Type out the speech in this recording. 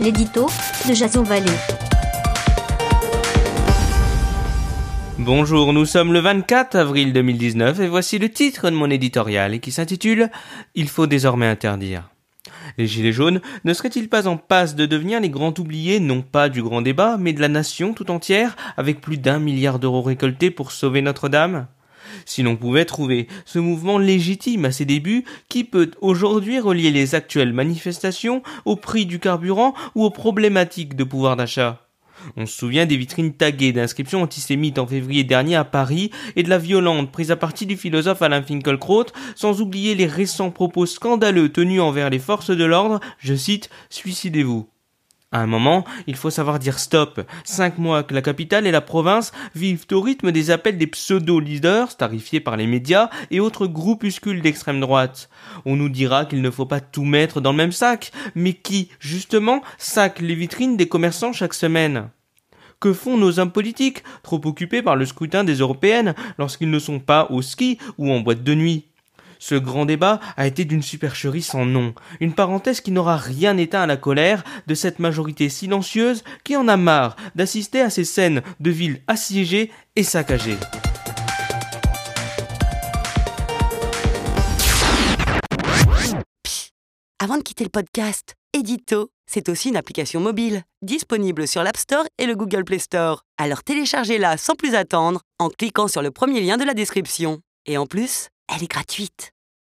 l'édito de Jason Vallée. Bonjour, nous sommes le 24 avril 2019 et voici le titre de mon éditorial qui s'intitule Il faut désormais interdire. Les Gilets jaunes ne seraient-ils pas en passe de devenir les grands oubliés non pas du grand débat, mais de la nation tout entière, avec plus d'un milliard d'euros récoltés pour sauver Notre-Dame? Si l'on pouvait trouver ce mouvement légitime à ses débuts, qui peut aujourd'hui relier les actuelles manifestations au prix du carburant ou aux problématiques de pouvoir d'achat? On se souvient des vitrines taguées d'inscriptions antisémites en février dernier à Paris et de la violente prise à partie du philosophe Alain Finkielkraut, sans oublier les récents propos scandaleux tenus envers les forces de l'ordre, je cite, suicidez-vous. À un moment, il faut savoir dire stop. Cinq mois que la capitale et la province vivent au rythme des appels des pseudo-leaders, tarifiés par les médias, et autres groupuscules d'extrême droite. On nous dira qu'il ne faut pas tout mettre dans le même sac, mais qui, justement, sac les vitrines des commerçants chaque semaine? Que font nos hommes politiques, trop occupés par le scrutin des européennes, lorsqu'ils ne sont pas au ski ou en boîte de nuit? Ce grand débat a été d'une supercherie sans nom, une parenthèse qui n'aura rien éteint à la colère de cette majorité silencieuse qui en a marre d'assister à ces scènes de villes assiégées et saccagées. Avant de quitter le podcast, Edito, c'est aussi une application mobile, disponible sur l'App Store et le Google Play Store. Alors téléchargez-la sans plus attendre en cliquant sur le premier lien de la description. Et en plus, elle est gratuite.